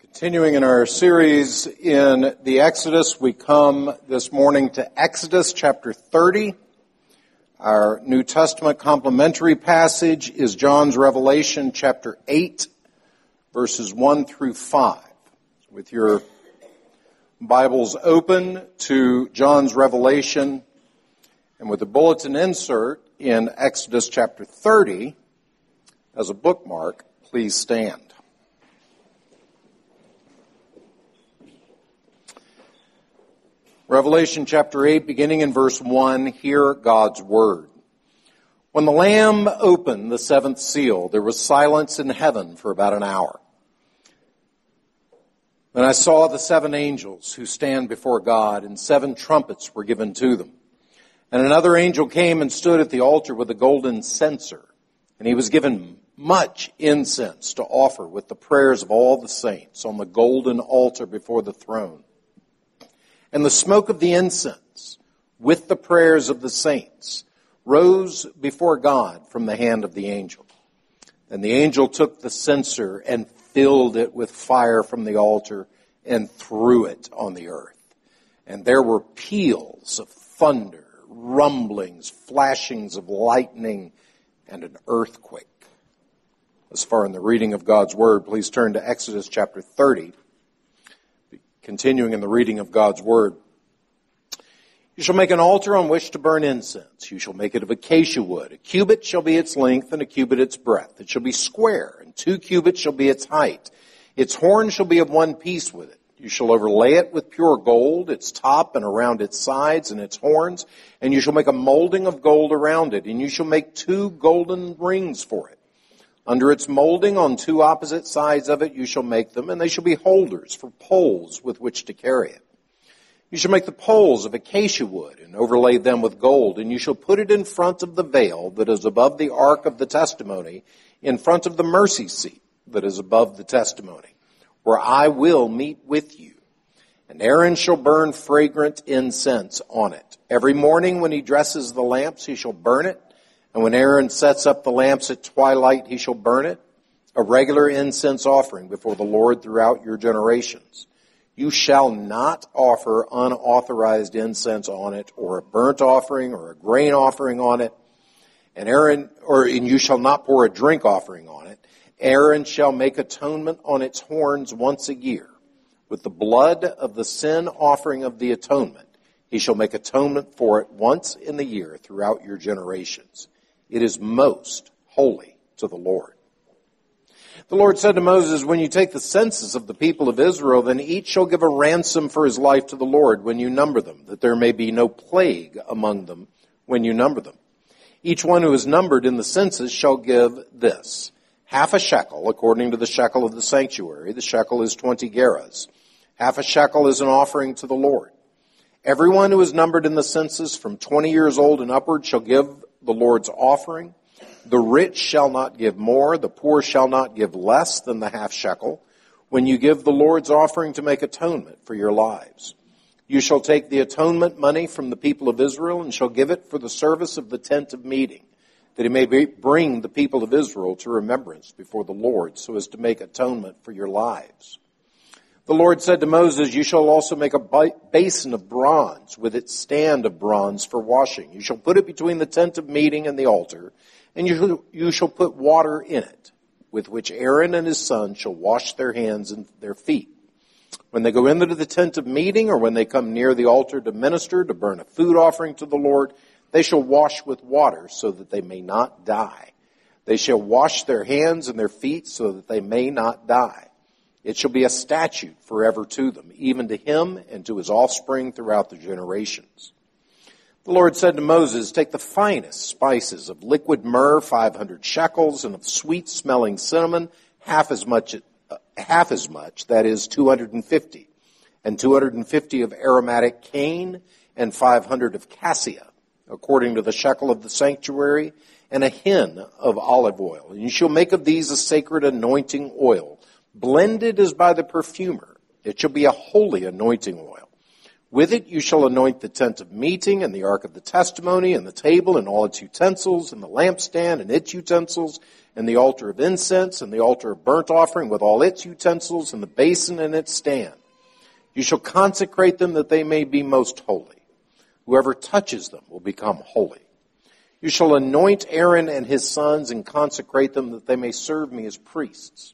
Continuing in our series in the Exodus, we come this morning to Exodus chapter 30. Our New Testament complementary passage is John's Revelation chapter 8, verses 1 through 5. With your Bibles open to John's Revelation and with the bulletin insert in Exodus chapter 30 as a bookmark, please stand. Revelation chapter 8, beginning in verse 1, hear God's word. When the Lamb opened the seventh seal, there was silence in heaven for about an hour. Then I saw the seven angels who stand before God, and seven trumpets were given to them. And another angel came and stood at the altar with a golden censer, and he was given much incense to offer with the prayers of all the saints on the golden altar before the throne. And the smoke of the incense, with the prayers of the saints, rose before God from the hand of the angel. And the angel took the censer and filled it with fire from the altar and threw it on the earth. And there were peals of thunder, rumblings, flashings of lightning, and an earthquake. As far in the reading of God's Word, please turn to Exodus chapter 30. Continuing in the reading of God's word. You shall make an altar on which to burn incense. You shall make it of acacia wood. A cubit shall be its length and a cubit its breadth. It shall be square and two cubits shall be its height. Its horn shall be of one piece with it. You shall overlay it with pure gold, its top and around its sides and its horns, and you shall make a molding of gold around it, and you shall make two golden rings for it. Under its molding on two opposite sides of it you shall make them, and they shall be holders for poles with which to carry it. You shall make the poles of acacia wood and overlay them with gold, and you shall put it in front of the veil that is above the ark of the testimony, in front of the mercy seat that is above the testimony, where I will meet with you. And Aaron shall burn fragrant incense on it. Every morning when he dresses the lamps, he shall burn it and when Aaron sets up the lamps at twilight, he shall burn it, a regular incense offering before the Lord throughout your generations. You shall not offer unauthorized incense on it, or a burnt offering, or a grain offering on it. And Aaron, or and you shall not pour a drink offering on it. Aaron shall make atonement on its horns once a year. With the blood of the sin offering of the atonement, he shall make atonement for it once in the year throughout your generations. It is most holy to the Lord. The Lord said to Moses, When you take the census of the people of Israel, then each shall give a ransom for his life to the Lord when you number them, that there may be no plague among them when you number them. Each one who is numbered in the census shall give this half a shekel, according to the shekel of the sanctuary. The shekel is 20 gerahs. Half a shekel is an offering to the Lord. Everyone who is numbered in the census from 20 years old and upward shall give the Lord's offering. The rich shall not give more, the poor shall not give less than the half shekel when you give the Lord's offering to make atonement for your lives. You shall take the atonement money from the people of Israel and shall give it for the service of the tent of meeting, that he may bring the people of Israel to remembrance before the Lord so as to make atonement for your lives. The Lord said to Moses, You shall also make a basin of bronze with its stand of bronze for washing. You shall put it between the tent of meeting and the altar, and you shall, you shall put water in it, with which Aaron and his sons shall wash their hands and their feet. When they go into the tent of meeting, or when they come near the altar to minister, to burn a food offering to the Lord, they shall wash with water so that they may not die. They shall wash their hands and their feet so that they may not die. It shall be a statute forever to them, even to him and to his offspring throughout the generations. The Lord said to Moses, Take the finest spices of liquid myrrh, 500 shekels, and of sweet smelling cinnamon, half as much, uh, half as much, that is 250, and 250 of aromatic cane, and 500 of cassia, according to the shekel of the sanctuary, and a hin of olive oil. And you shall make of these a sacred anointing oil blended as by the perfumer. It shall be a holy anointing oil. With it you shall anoint the tent of meeting and the ark of the testimony and the table and all its utensils and the lampstand and its utensils and the altar of incense, and the altar of burnt offering with all its utensils, and the basin and its stand. You shall consecrate them that they may be most holy. Whoever touches them will become holy. You shall anoint Aaron and his sons and consecrate them that they may serve me as priests.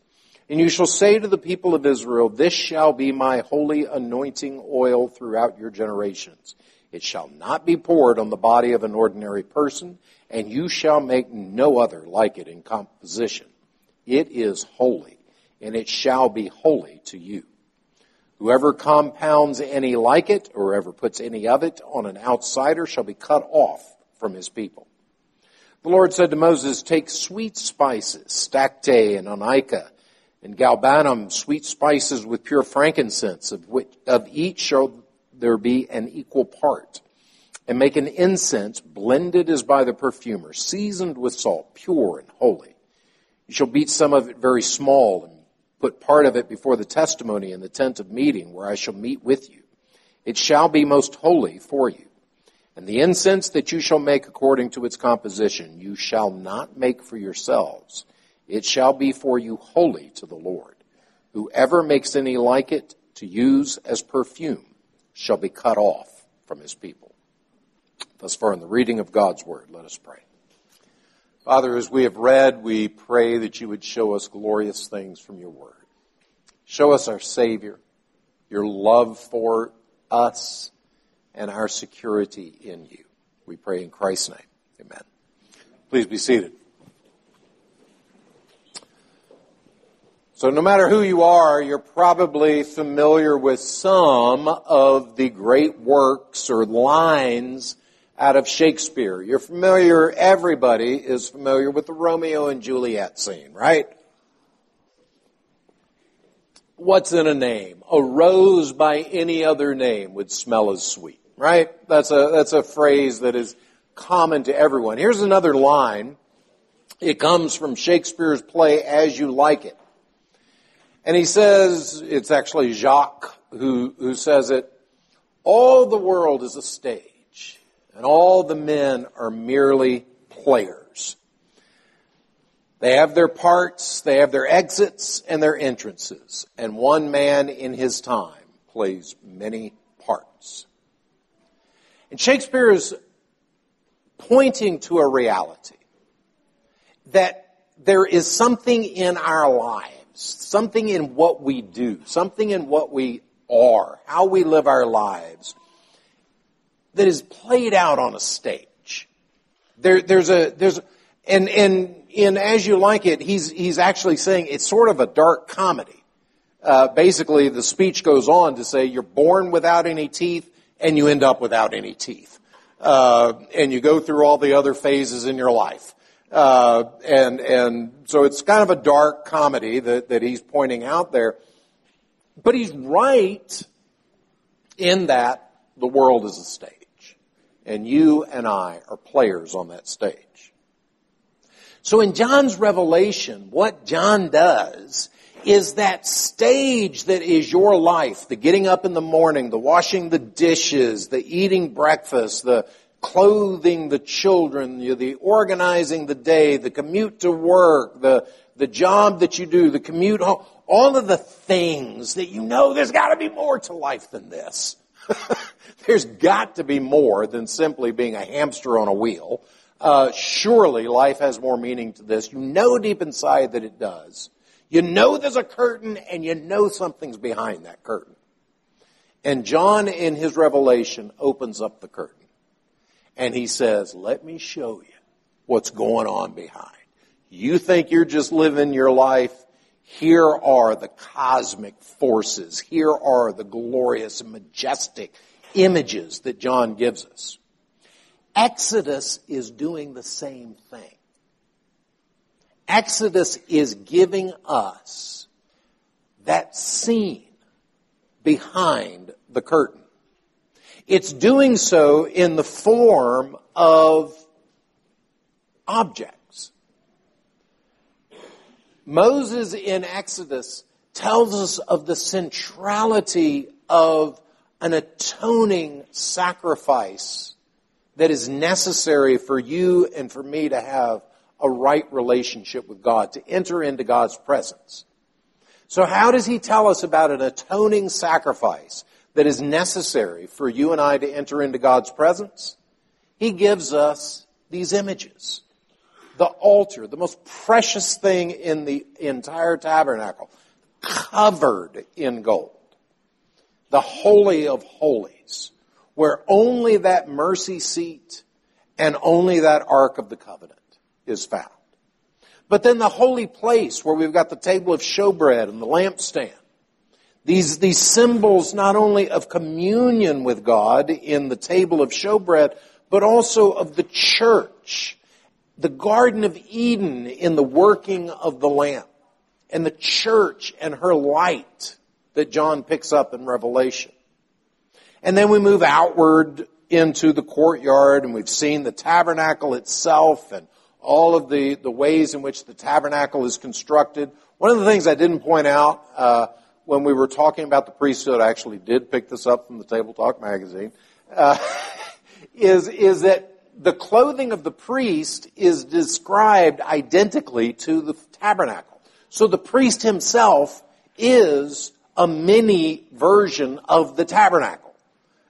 And you shall say to the people of Israel, This shall be my holy anointing oil throughout your generations. It shall not be poured on the body of an ordinary person, and you shall make no other like it in composition. It is holy, and it shall be holy to you. Whoever compounds any like it, or ever puts any of it on an outsider, shall be cut off from his people. The Lord said to Moses, Take sweet spices, stacte and onycha, and galbanum, sweet spices with pure frankincense, of which of each shall there be an equal part. And make an incense blended as by the perfumer, seasoned with salt, pure and holy. You shall beat some of it very small and put part of it before the testimony in the tent of meeting where I shall meet with you. It shall be most holy for you. And the incense that you shall make according to its composition, you shall not make for yourselves. It shall be for you holy to the Lord. Whoever makes any like it to use as perfume shall be cut off from his people. Thus far in the reading of God's word, let us pray. Father, as we have read, we pray that you would show us glorious things from your word. Show us our Savior, your love for us, and our security in you. We pray in Christ's name. Amen. Please be seated. So no matter who you are, you're probably familiar with some of the great works or lines out of Shakespeare. You're familiar, everybody is familiar with the Romeo and Juliet scene, right? What's in a name? A rose by any other name would smell as sweet, right? That's a, that's a phrase that is common to everyone. Here's another line. It comes from Shakespeare's play As You Like It. And he says, it's actually Jacques who, who says it, all the world is a stage and all the men are merely players. They have their parts, they have their exits and their entrances, and one man in his time plays many parts. And Shakespeare is pointing to a reality that there is something in our lives, something in what we do, something in what we are, how we live our lives that is played out on a stage. There, there's a, there's, and, and in As You Like It, he's, he's actually saying it's sort of a dark comedy. Uh, basically, the speech goes on to say you're born without any teeth and you end up without any teeth. Uh, and you go through all the other phases in your life. Uh, and, and so it's kind of a dark comedy that, that he's pointing out there. But he's right in that the world is a stage and you and I are players on that stage. So in John's revelation, what John does is that stage that is your life, the getting up in the morning, the washing the dishes, the eating breakfast, the clothing the children, the organizing the day, the commute to work, the, the job that you do, the commute home, all of the things that you know there's got to be more to life than this. There's got to be more than simply being a hamster on a wheel. Uh, surely life has more meaning to this. You know deep inside that it does. You know there's a curtain and you know something's behind that curtain. And John in his revelation opens up the curtain and he says, let me show you what's going on behind. You think you're just living your life. Here are the cosmic forces. Here are the glorious majestic images that John gives us. Exodus is doing the same thing. Exodus is giving us that scene behind the curtain. It's doing so in the form of objects. Moses in Exodus tells us of the centrality of an atoning sacrifice that is necessary for you and for me to have a right relationship with God, to enter into God's presence. So how does he tell us about an atoning sacrifice that is necessary for you and I to enter into God's presence? He gives us these images. The altar, the most precious thing in the entire tabernacle, covered in gold. The Holy of Holies, where only that mercy seat and only that Ark of the Covenant is found. But then the holy place where we've got the table of showbread and the lampstand. These, these symbols not only of communion with God in the table of showbread, but also of the church, the Garden of Eden in the working of the lamp, and the church and her light that John picks up in Revelation. And then we move outward into the courtyard and we've seen the tabernacle itself and all of the, the ways in which the tabernacle is constructed. One of the things I didn't point out uh, when we were talking about the priesthood, I actually did pick this up from the Table Talk magazine, uh, is, is that the clothing of the priest is described identically to the tabernacle. So the priest himself is a mini version of the tabernacle.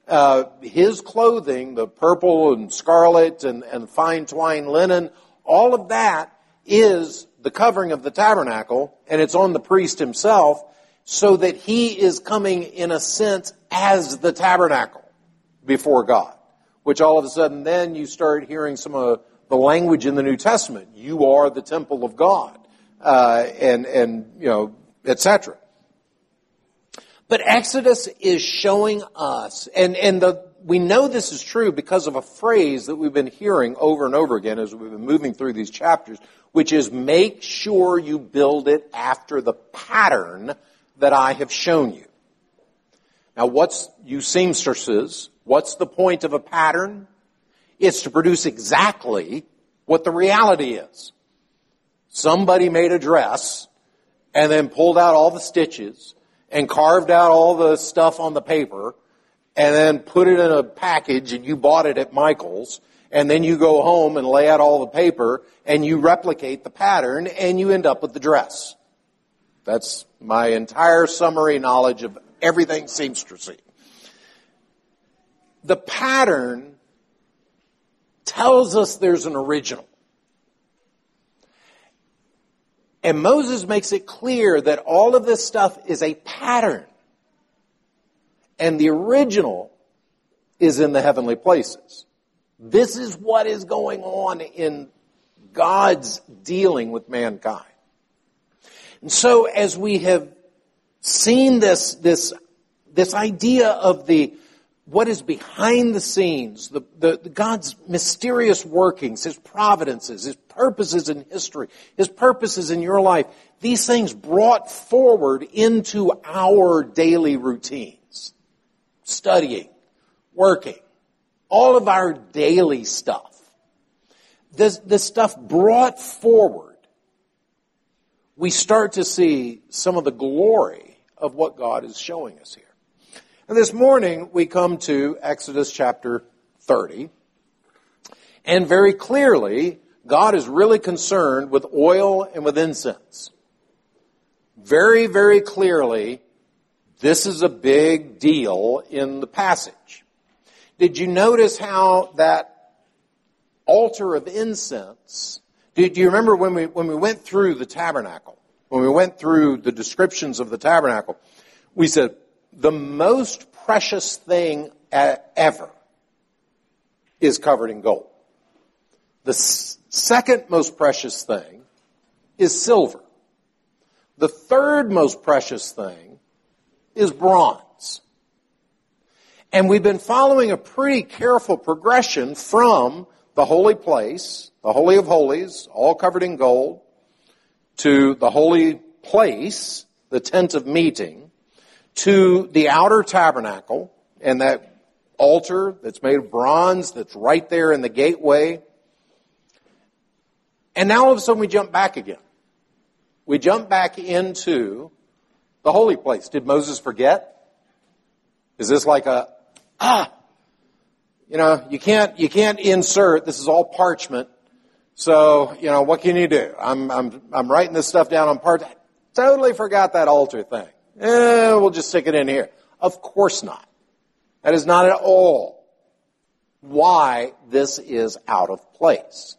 Uh, his clothing, the purple and scarlet and, and fine twine linen, all of that is the covering of the tabernacle, and it's on the priest himself, so that he is coming in a sense as the tabernacle before God. Which all of a sudden then you start hearing some of the language in the New Testament. You are the temple of God, uh, and and you know, etc. But Exodus is showing us, and and the we know this is true because of a phrase that we've been hearing over and over again as we've been moving through these chapters, which is make sure you build it after the pattern that I have shown you. Now what's, you seamstresses, what's the point of a pattern? It's to produce exactly what the reality is. Somebody made a dress and then pulled out all the stitches and carved out all the stuff on the paper and then put it in a package and you bought it at Michael's and then you go home and lay out all the paper and you replicate the pattern and you end up with the dress. That's my entire summary knowledge of everything seamstressy. The pattern tells us there's an original. And Moses makes it clear that all of this stuff is a pattern and the original is in the heavenly places. This is what is going on in God's dealing with mankind. And so as we have seen this, this, this idea of the, what is behind the scenes, the, the, the, God's mysterious workings, His providences, His purposes in history, His purposes in your life, these things brought forward into our daily routines. studying, working, all of our daily stuff. This, this stuff brought forward, we start to see some of the glory of what God is showing us here. And this morning we come to Exodus chapter 30. And very clearly, God is really concerned with oil and with incense. Very, very clearly, this is a big deal in the passage. Did you notice how that altar of incense, do you remember when we, when we went through the tabernacle, when we went through the descriptions of the tabernacle, we said the most precious thing ever is covered in gold. The second most precious thing is silver. The third most precious thing is bronze. And we've been following a pretty careful progression from the holy place, the Holy of Holies, all covered in gold, to the holy place, the tent of meeting, to the outer tabernacle, and that altar that's made of bronze that's right there in the gateway. And now all of a sudden we jump back again. We jump back into the holy place. Did Moses forget? Is this like a, ah, you know, you can't, you can't insert, this is all parchment. So, you know, what can you do? I'm, I'm, I'm writing this stuff down on parchment. Totally forgot that altar thing. Eh, we'll just stick it in here. Of course not. That is not at all why this is out of place.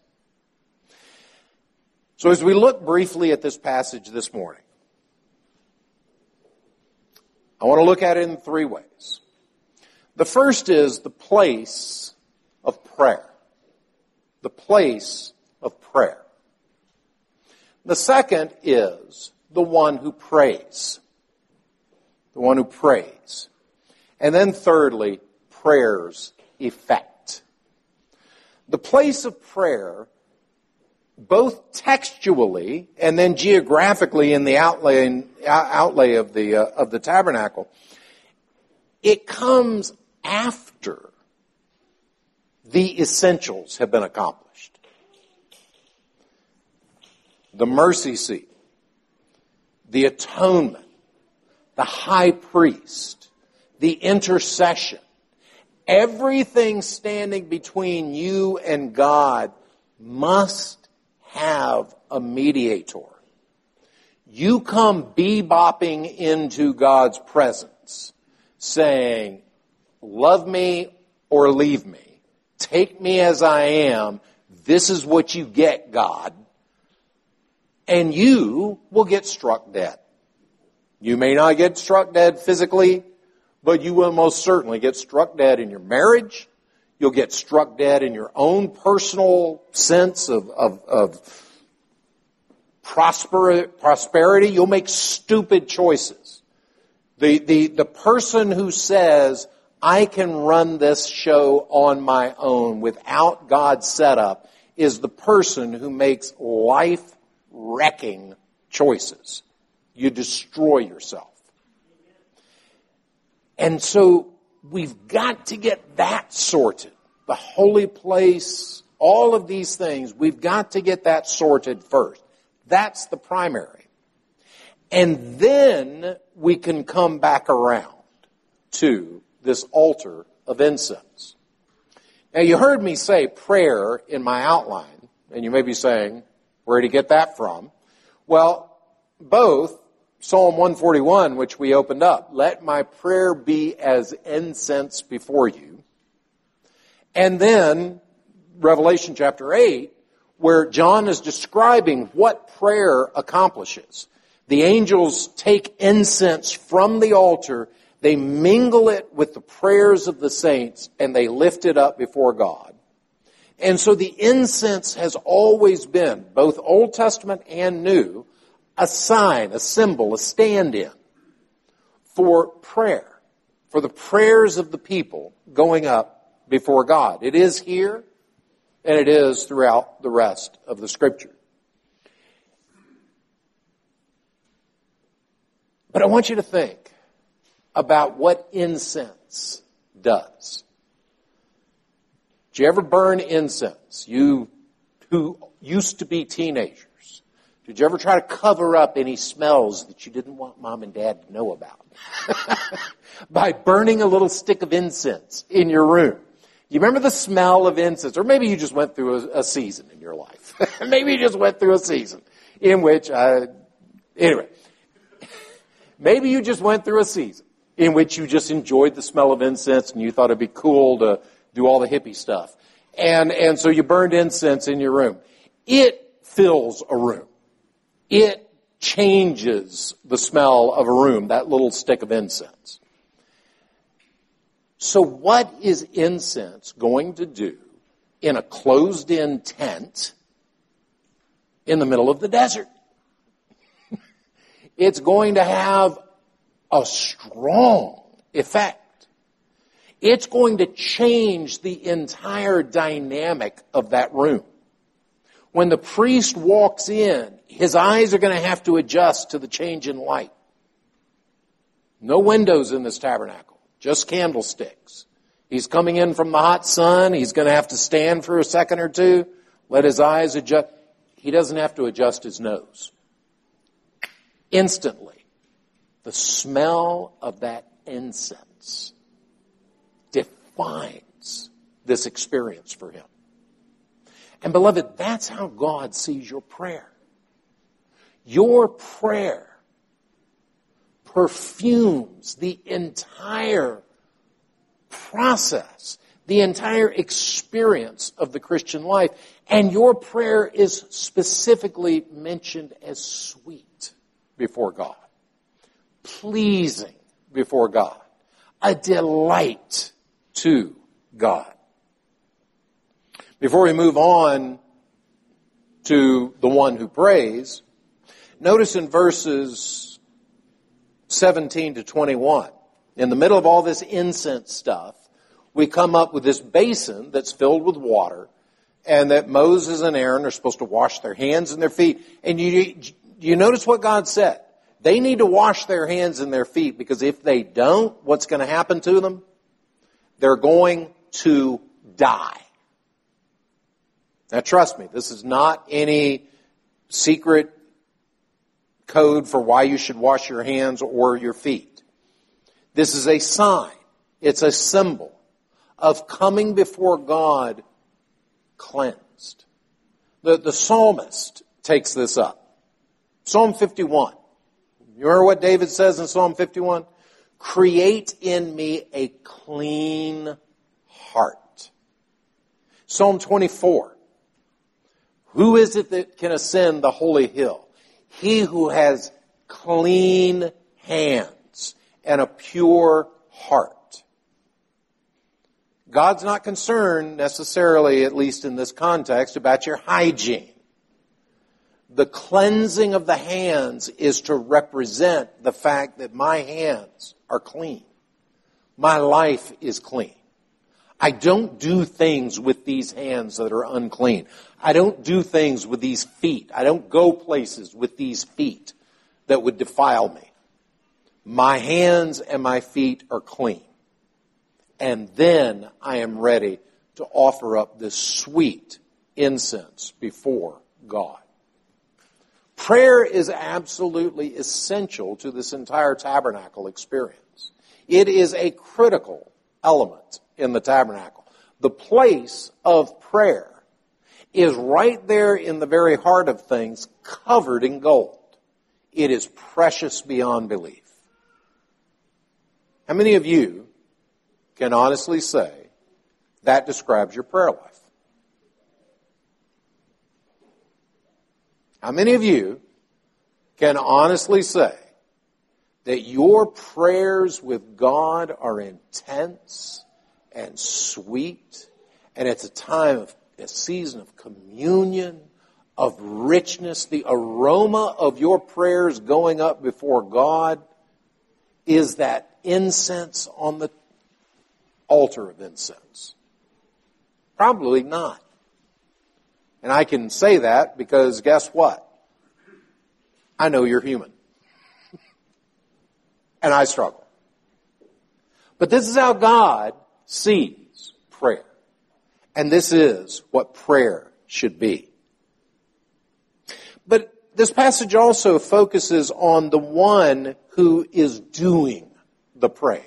So as we look briefly at this passage this morning, I want to look at it in three ways. The first is the place of prayer. The place of prayer. The second is the one who prays. The one who prays. And then thirdly, prayer's effect. The place of prayer, both textually and then geographically in the outlay, outlay of the, uh, of the tabernacle, it comes after the essentials have been accomplished. The mercy seat, the atonement, the high priest, the intercession, everything standing between you and God must have a mediator. You come bebopping into God's presence saying, love me or leave me. Take me as I am. This is what you get, God. And you will get struck dead. You may not get struck dead physically, but you will most certainly get struck dead in your marriage. You'll get struck dead in your own personal sense of, of, of prosper, prosperity. You'll make stupid choices. The, the, the person who says, I can run this show on my own without God's setup is the person who makes life wrecking choices. You destroy yourself. And so we've got to get that sorted. The holy place, all of these things, we've got to get that sorted first. That's the primary. And then we can come back around to this altar of incense. Now you heard me say prayer in my outline, and you may be saying, where did he get that from? Well, both Psalm 141, which we opened up, let my prayer be as incense before you. And then Revelation chapter 8, where John is describing what prayer accomplishes. The angels take incense from the altar they mingle it with the prayers of the saints and they lift it up before God. And so the incense has always been, both Old Testament and New, a sign, a symbol, a stand-in for prayer, for the prayers of the people going up before God. It is here, and it is throughout the rest of the scripture. But I want you to think about what incense does. Did you ever burn incense? You who used to be teenagers. Did you ever try to cover up any smells that you didn't want mom and dad to know about? By burning a little stick of incense in your room. You remember the smell of incense? Or maybe you just went through a, a season in your life. maybe you just went through a season in which, uh, anyway. maybe you just went through a season in which you just enjoyed the smell of incense and you thought it'd be cool to do all the hippie stuff. And, and so you burned incense in your room. It fills a room. It changes the smell of a room, that little stick of incense. So what is incense going to do in a closed in tent in the middle of the desert? it's going to have a strong effect. It's going to change the entire dynamic of that room. When the priest walks in, his eyes are going to have to adjust to the change in light. No windows in this tabernacle, just candlesticks. He's coming in from the hot sun. He's going to have to stand for a second or two, let his eyes adjust. He doesn't have to adjust his nose. Instantly, the smell of that incense defines this experience for him. And beloved, that's how God sees your prayer. Your prayer perfumes the entire process, the entire experience of the Christian life. And your prayer is specifically mentioned as sweet before God, pleasing before God, a delight to God. Before we move on to the one who prays, notice in verses 17 to 21, in the middle of all this incense stuff, we come up with this basin that's filled with water and that Moses and Aaron are supposed to wash their hands and their feet. And you, you notice what God said? They need to wash their hands and their feet because if they don't, what's going to happen to them? They're going to die. Now trust me, this is not any secret code for why you should wash your hands or your feet. This is a sign. It's a symbol of coming before God cleansed. The, the psalmist takes this up. Psalm 51. You remember what David says in Psalm 51? Create in me a clean heart. Psalm 24. Who is it that can ascend the holy hill? He who has clean hands and a pure heart. God's not concerned necessarily, at least in this context, about your hygiene. The cleansing of the hands is to represent the fact that my hands are clean. My life is clean. I don't do things with these hands that are unclean. I don't do things with these feet. I don't go places with these feet that would defile me. My hands and my feet are clean. And then I am ready to offer up this sweet incense before God. Prayer is absolutely essential to this entire tabernacle experience. It is a critical element in the tabernacle. The place of prayer is right there in the very heart of things, covered in gold. It is precious beyond belief. How many of you can honestly say that describes your prayer life? How many of you can honestly say that your prayers with God are intense and sweet, and it's a time of a season of communion, of richness. The aroma of your prayers going up before God is that incense on the altar of incense. Probably not. And I can say that because guess what? I know you're human. and I struggle. But this is how God sees prayer. And this is what prayer should be. But this passage also focuses on the one who is doing the praying.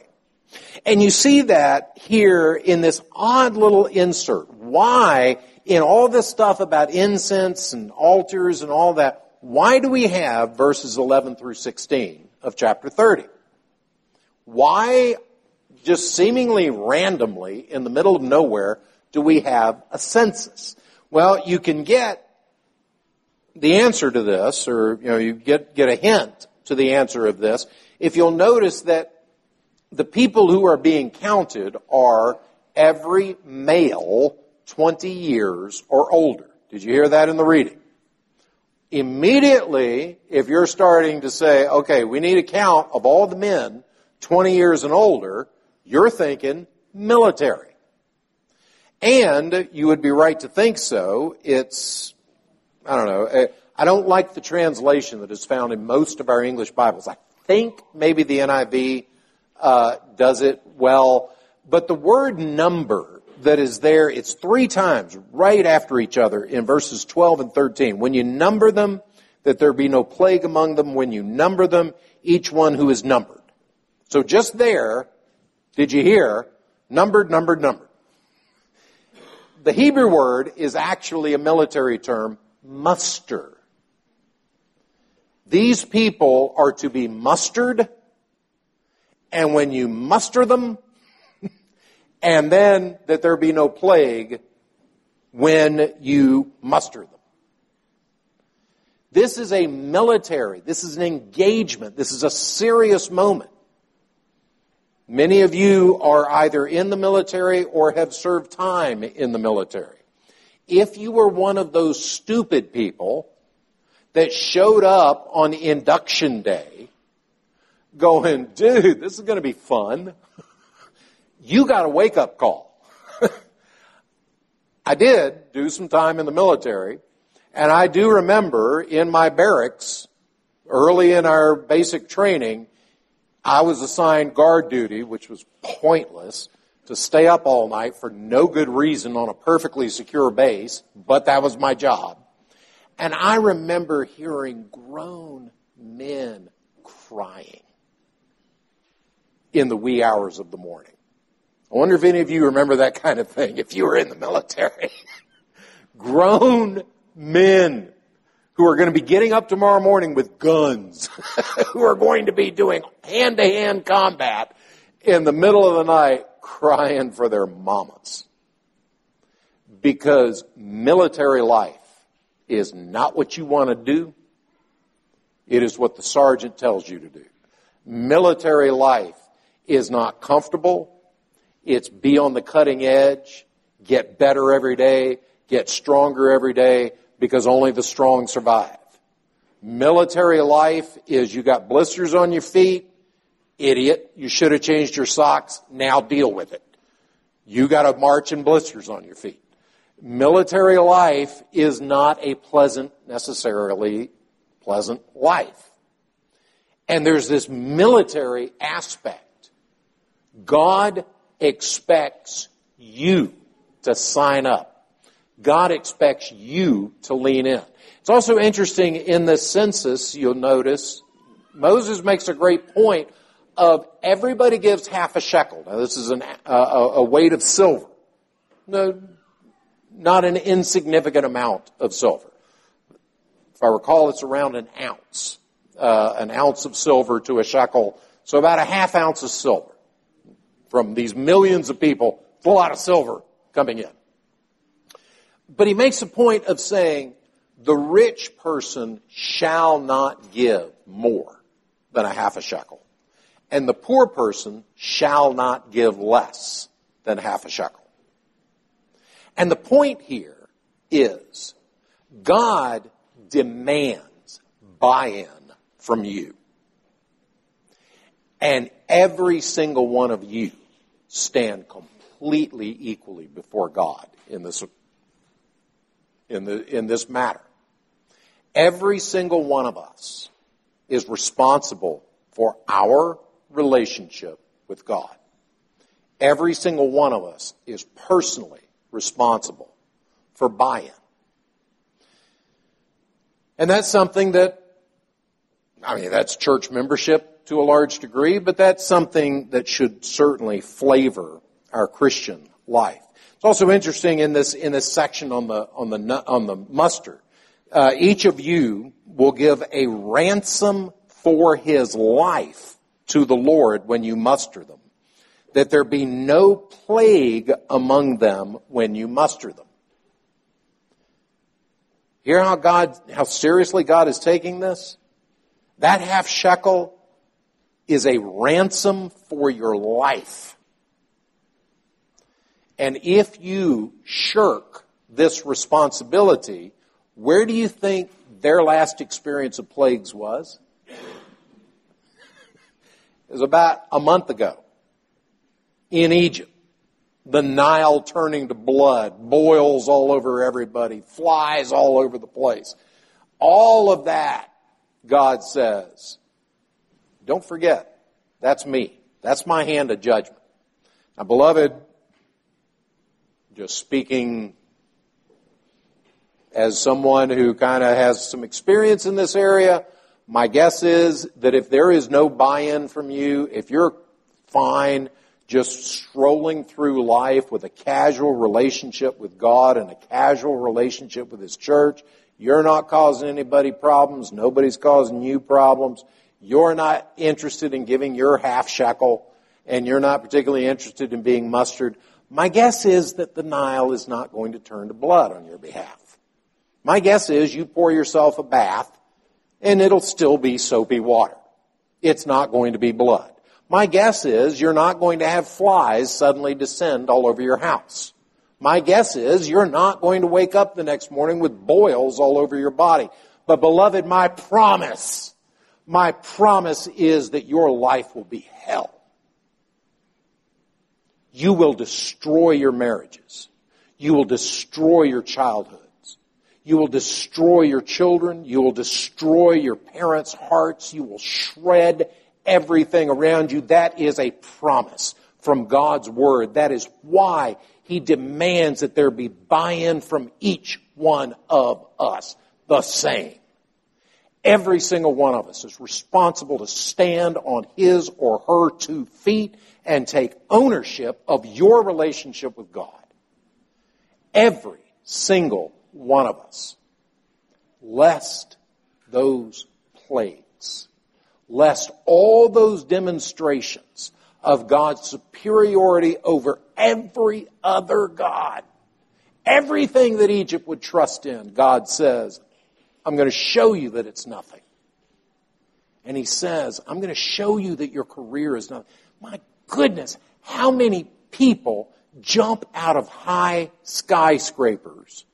And you see that here in this odd little insert. Why, in all this stuff about incense and altars and all that, why do we have verses 11 through 16 of chapter 30? Why just seemingly randomly in the middle of nowhere do we have a census? Well, you can get the answer to this, or you know, you get get a hint to the answer of this if you'll notice that the people who are being counted are every male 20 years or older. Did you hear that in the reading? Immediately, if you're starting to say, okay, we need a count of all the men 20 years and older, you're thinking military. And you would be right to think so. It's, I don't know, eh, I don't like the translation that is found in most of our English Bibles. I think maybe the NIV uh, does it well, but the word number that is there, it's three times right after each other in verses 12 and 13. When you number them, that there be no plague among them. When you number them, each one who is numbered. So just there, did you hear? Numbered, numbered, numbered. the Hebrew word is actually a military term, muster. These people are to be mustered, and when you muster them, and then that there be no plague when you muster them. This is a military, this is an engagement, this is a serious moment. Many of you are either in the military or have served time in the military. If you were one of those stupid people that showed up on induction day going, dude, this is going to be fun, you got a wake up call. I did do some time in the military, and I do remember in my barracks, early in our basic training, I was assigned guard duty, which was pointless, to stay up all night for no good reason on a perfectly secure base, but that was my job. And I remember hearing grown men crying in the wee hours of the morning. I wonder if any of you remember that kind of thing if you were in the military. grown men who are going to be getting up tomorrow morning with guns, who are going to be doing hand to hand combat in the middle of the night crying for their mamas. Because military life is not what you want to do. It is what the sergeant tells you to do. Military life is not comfortable. It's be on the cutting edge, get better every day, get stronger every day, because only the strong survive. Military life is you got blisters on your feet, idiot, you should have changed your socks, now deal with it. You got to march in blisters on your feet. Military life is not a pleasant, necessarily pleasant life. And there's this military aspect. God expects you to sign up God expects you to lean in. It's also interesting in the census, you'll notice, Moses makes a great point of everybody gives half a shekel. Now this is an, a, weight of silver. No, not an insignificant amount of silver. If I recall, it's around an ounce. Uh, an ounce of silver to a shekel. So about a half ounce of silver. From these millions of people, it's a lot of silver coming in. But he makes a point of saying the rich person shall not give more than a half a shekel. And the poor person shall not give less than half a shekel. And the point here is God demands buy-in from you. And every single one of you stand completely equally before God in this in, the, in this matter. Every single one of us is responsible for our relationship with God. Every single one of us is personally responsible for buy-in. And that's something that, I mean, that's church membership to a large degree, but that's something that should certainly flavor our Christian life. It's also interesting in this in this section on the on the on the muster. Uh, each of you will give a ransom for his life to the Lord when you muster them, that there be no plague among them when you muster them. Hear how God, how seriously God is taking this? That half shekel is a ransom for your life. And if you shirk this responsibility, where do you think their last experience of plagues was? It was about a month ago in Egypt. The Nile turning to blood, boils all over everybody, flies all over the place. All of that, God says, don't forget, that's me. That's my hand of judgment. Now, beloved, just speaking as someone who kind of has some experience in this area, my guess is that if there is no buy-in from you, if you're fine just strolling through life with a casual relationship with God and a casual relationship with His church. You're not causing anybody problems. Nobody's causing you problems. You're not interested in giving your half shekel and you're not particularly interested in being mustered. My guess is that the Nile is not going to turn to blood on your behalf. My guess is you pour yourself a bath and it'll still be soapy water. It's not going to be blood. My guess is you're not going to have flies suddenly descend all over your house. My guess is you're not going to wake up the next morning with boils all over your body. But beloved, my promise, my promise is that your life will be hell. You will destroy your marriages. You will destroy your childhoods. You will destroy your children. You will destroy your parents' hearts. You will shred everything around you. That is a promise from God's Word. That is why He demands that there be buy-in from each one of us. The same. Every single one of us is responsible to stand on his or her two feet and take ownership of your relationship with God. Every single one of us. Lest those plagues, lest all those demonstrations of God's superiority over every other God, everything that Egypt would trust in, God says, I'm going to show you that it's nothing. And he says, I'm going to show you that your career is nothing. My goodness, how many people jump out of high skyscrapers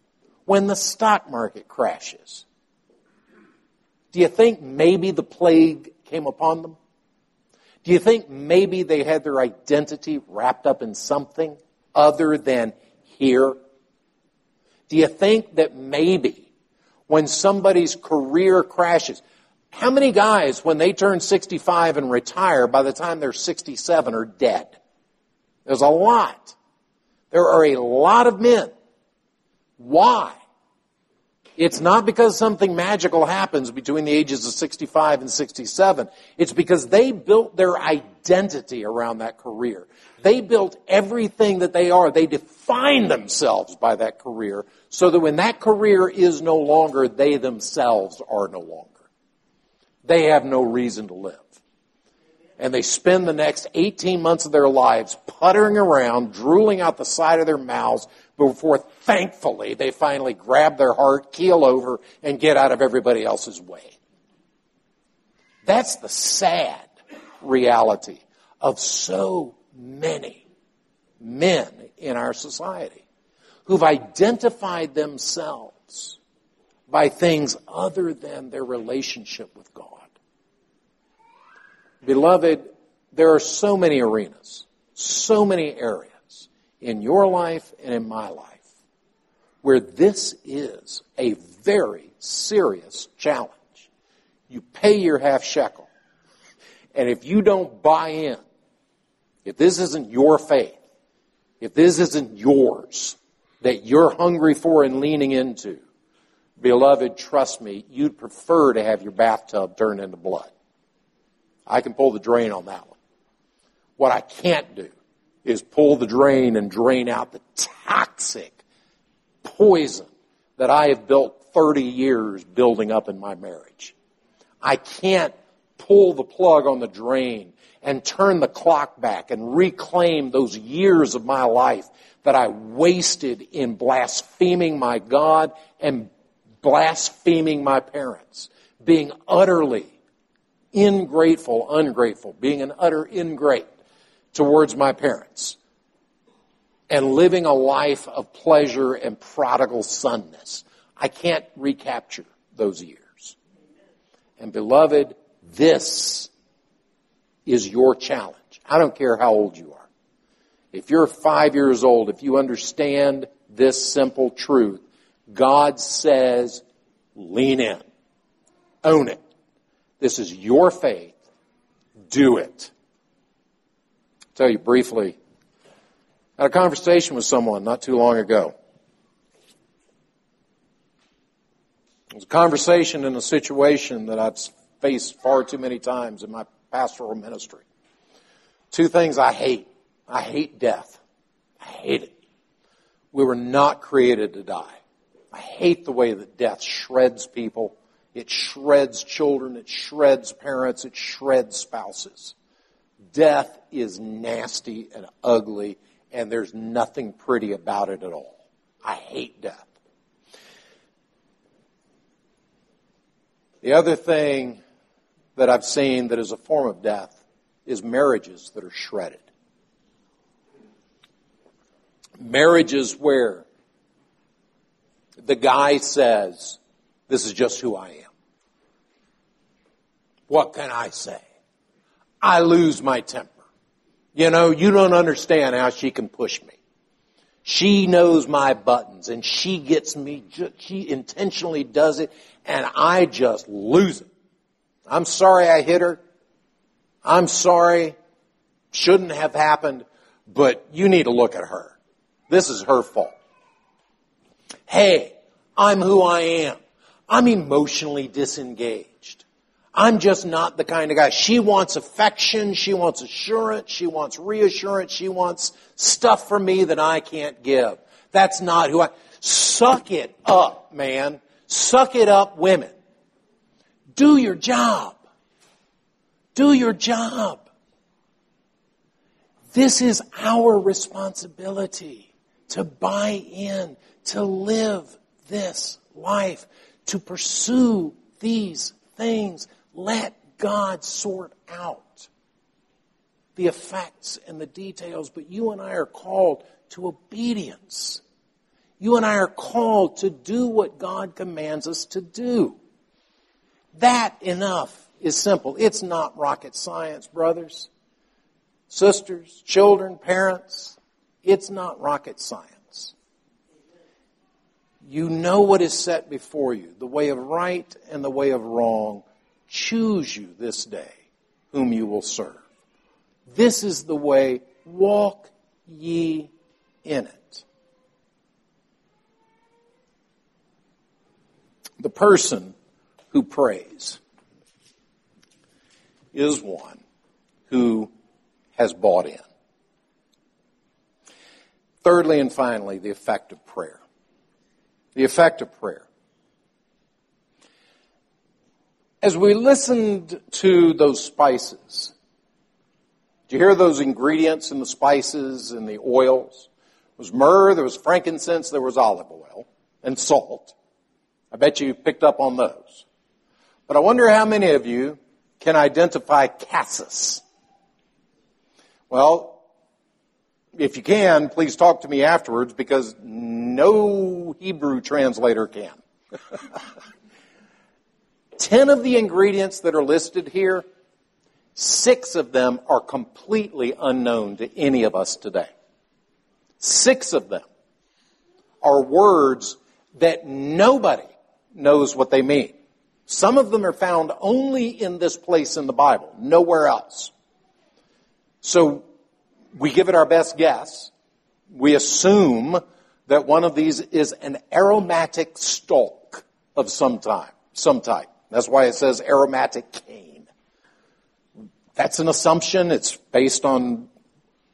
when the stock market crashes? Do you think maybe the plague came upon them? Do you think maybe they had their identity wrapped up in something other than here? Do you think that maybe when somebody's career crashes, how many guys, when they turn 65 and retire, by the time they're 67 are dead? There's a lot. There are a lot of men. Why? It's not because something magical happens between the ages of 65 and 67. It's because they built their identity around that career. They built everything that they are. They define themselves by that career so that when that career is no longer, they themselves are no longer. They have no reason to live. And they spend the next 18 months of their lives puttering around, drooling out the side of their mouths before thankfully they finally grab their heart, keel over, and get out of everybody else's way. That's the sad reality of so many men in our society who've identified themselves by things other than their relationship with God. Beloved, there are so many arenas, so many areas in your life and in my life where this is a very serious challenge. You pay your half shekel. And if you don't buy in, if this isn't your faith, if this isn't yours that you're hungry for and leaning into, beloved, trust me, you'd prefer to have your bathtub turned into blood. I can pull the drain on that one. What I can't do is pull the drain and drain out the toxic poison that I have built 30 years building up in my marriage. I can't pull the plug on the drain and turn the clock back and reclaim those years of my life that I wasted in blaspheming my God and blaspheming my parents, being utterly ingrateful, ungrateful, being an utter ingrate towards my parents, and living a life of pleasure and prodigal sonness. I can't recapture those years. And beloved, this is your challenge. I don't care how old you are. If you're five years old, if you understand this simple truth, God says, lean in. Own it. This is your faith. Do it. I'll tell you briefly. I had a conversation with someone not too long ago. It was a conversation in a situation that I've faced far too many times in my pastoral ministry. Two things I hate I hate death. I hate it. We were not created to die. I hate the way that death shreds people. It shreds children. It shreds parents. It shreds spouses. Death is nasty and ugly, and there's nothing pretty about it at all. I hate death. The other thing that I've seen that is a form of death is marriages that are shredded. Marriages where the guy says, This is just who I am. What can I say? I lose my temper. You know, you don't understand how she can push me. She knows my buttons and she gets me, she intentionally does it and I just lose it. I'm sorry I hit her. I'm sorry. Shouldn't have happened, but you need to look at her. This is her fault. Hey, I'm who I am. I'm emotionally disengaged. I'm just not the kind of guy. She wants affection. She wants assurance. She wants reassurance. She wants stuff from me that I can't give. That's not who I, suck it up, man. Suck it up, women. Do your job. Do your job. This is our responsibility to buy in, to live this life, to pursue these things let God sort out the effects and the details, but you and I are called to obedience. You and I are called to do what God commands us to do. That enough is simple. It's not rocket science, brothers, sisters, children, parents. It's not rocket science. You know what is set before you, the way of right and the way of wrong. Choose you this day whom you will serve. This is the way. Walk ye in it. The person who prays is one who has bought in. Thirdly and finally, the effect of prayer. The effect of prayer. As we listened to those spices, did you hear those ingredients in the spices and the oils? There was myrrh, there was frankincense, there was olive oil, and salt. I bet you picked up on those. But I wonder how many of you can identify cassia. Well, if you can, please talk to me afterwards because no Hebrew translator can. Ten of the ingredients that are listed here, six of them are completely unknown to any of us today. Six of them are words that nobody knows what they mean. Some of them are found only in this place in the Bible, nowhere else. So we give it our best guess. We assume that one of these is an aromatic stalk of some type, some type. That's why it says aromatic cane. That's an assumption. It's based on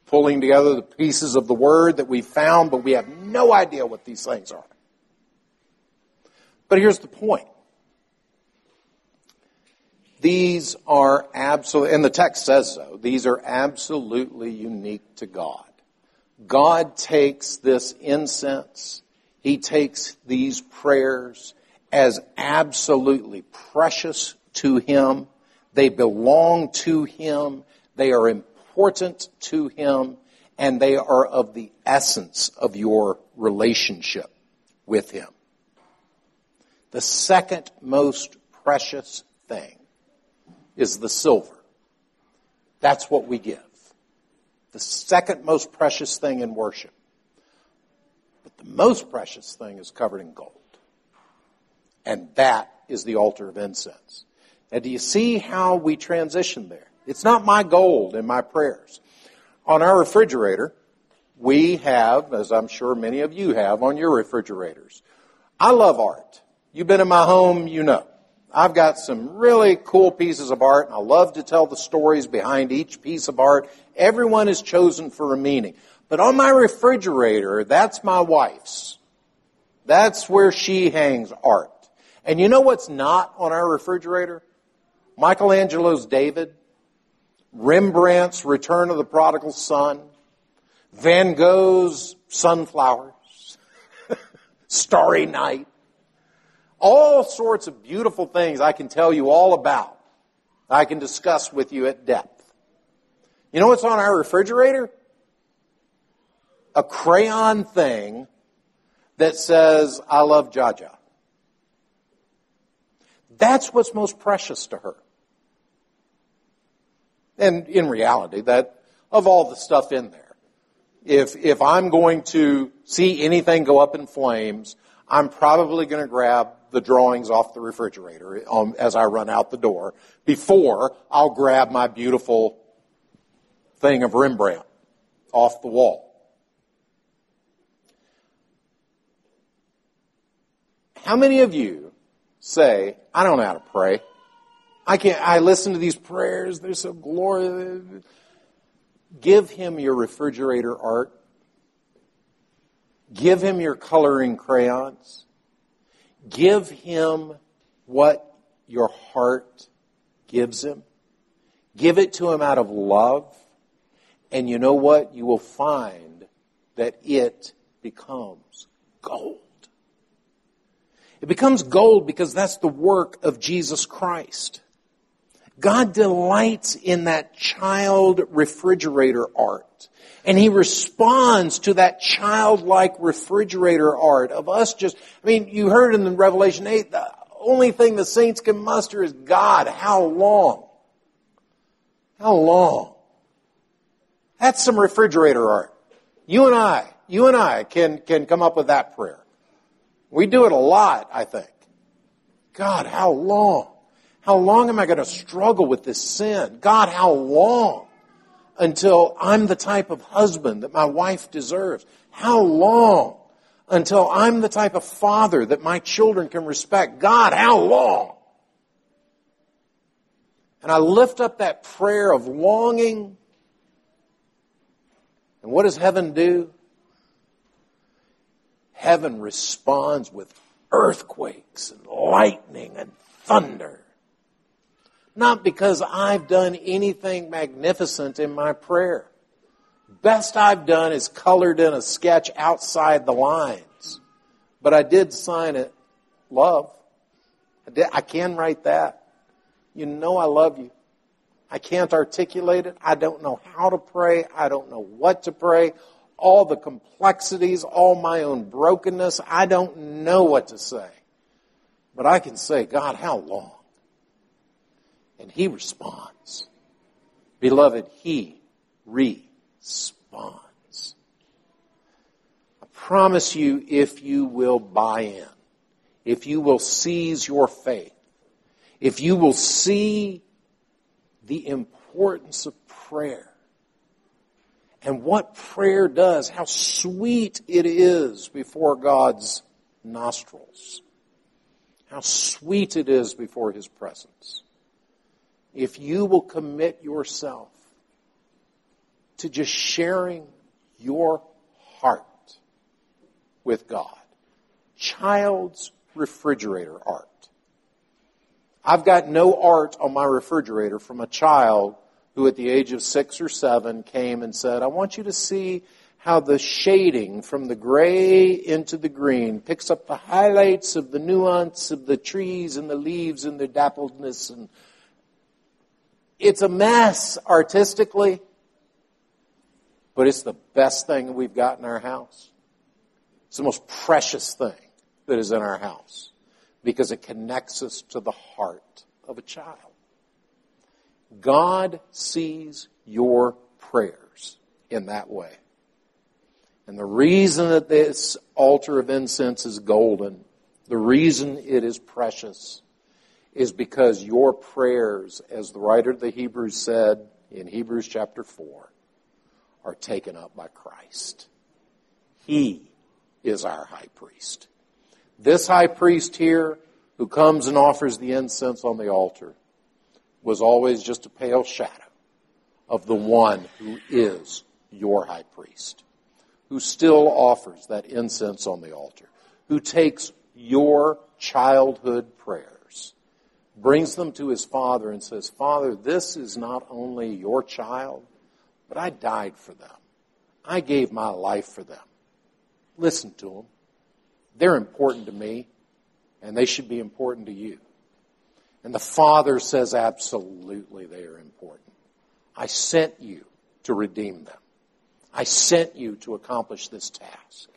pulling together the pieces of the word that we found, but we have no idea what these things are. But here's the point. These are absolutely, and the text says so, these are absolutely unique to God. God takes this incense, He takes these prayers, as absolutely precious to Him. They belong to Him. They are important to Him. And they are of the essence of your relationship with Him. The second most precious thing is the silver. That's what we give. The second most precious thing in worship. But the most precious thing is covered in gold. And that is the altar of incense. Now, do you see how we transition there? It's not my gold in my prayers. On our refrigerator, we have, as I'm sure many of you have on your refrigerators. I love art. You've been in my home, you know. I've got some really cool pieces of art, and I love to tell the stories behind each piece of art. Everyone is chosen for a meaning. But on my refrigerator, that's my wife's. That's where she hangs art. And you know what's not on our refrigerator? Michelangelo's David, Rembrandt's Return of the Prodigal Son, Van Gogh's Sunflowers, Starry Night. All sorts of beautiful things I can tell you all about. I can discuss with you at depth. You know what's on our refrigerator? A crayon thing that says, I love Jaja. That's what's most precious to her. And in reality, that of all the stuff in there, if if I'm going to see anything go up in flames, I'm probably going to grab the drawings off the refrigerator um, as I run out the door before I'll grab my beautiful thing of Rembrandt off the wall. How many of you say, I don't know how to pray? I can't, I listen to these prayers. They're so glorious. Give him your refrigerator art. Give him your coloring crayons. Give him what your heart gives him. Give it to him out of love. And you know what? You will find that it becomes gold. It becomes gold because that's the work of Jesus Christ. God delights in that child refrigerator art. And he responds to that childlike refrigerator art of us just, I mean, you heard in Revelation 8, the only thing the saints can muster is God. How long? How long? That's some refrigerator art. You and I, you and I can, can come up with that prayer. We do it a lot, I think. God, how long? How long am I going to struggle with this sin? God, how long until I'm the type of husband that my wife deserves? How long until I'm the type of father that my children can respect? God, how long? And I lift up that prayer of longing. And what does heaven do? Heaven responds with earthquakes and lightning and thunder. Not because I've done anything magnificent in my prayer. Best I've done is colored in a sketch outside the lines. But I did sign it love. I, did, I can write that. You know I love you. I can't articulate it. I don't know how to pray. I don't know what to pray. All the complexities, all my own brokenness. I don't know what to say. But I can say, God, how long? And he responds. Beloved, he responds. I promise you, if you will buy in, if you will seize your faith, if you will see the importance of prayer and what prayer does, how sweet it is before God's nostrils, how sweet it is before His presence if you will commit yourself to just sharing your heart with God. Child's refrigerator art. I've got no art on my refrigerator from a child who at the age of six or seven came and said, I want you to see how the shading from the gray into the green picks up the highlights of the nuance of the trees and the leaves and their dappledness and it's a mess artistically, but it's the best thing we've got in our house. It's the most precious thing that is in our house because it connects us to the heart of a child. God sees your prayers in that way. And the reason that this altar of incense is golden, the reason it is precious, is because your prayers, as the writer of the Hebrews said in Hebrews chapter 4, are taken up by Christ. He is our high priest. This high priest here who comes and offers the incense on the altar was always just a pale shadow of the one who is your high priest, who still offers that incense on the altar, who takes your childhood prayers, brings them to his father and says, Father, this is not only your child, but I died for them. I gave my life for them. Listen to them. They're important to me, and they should be important to you. And the Father says, absolutely, they are important. I sent you to redeem them. I sent you to accomplish this task.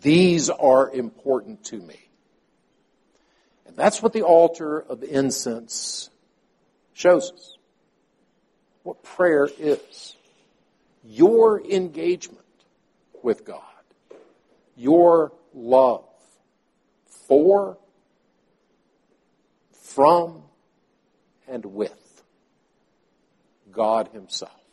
These are important to me. That's what the altar of incense shows us. What prayer is. Your engagement with God. Your love for, from, and with God Himself.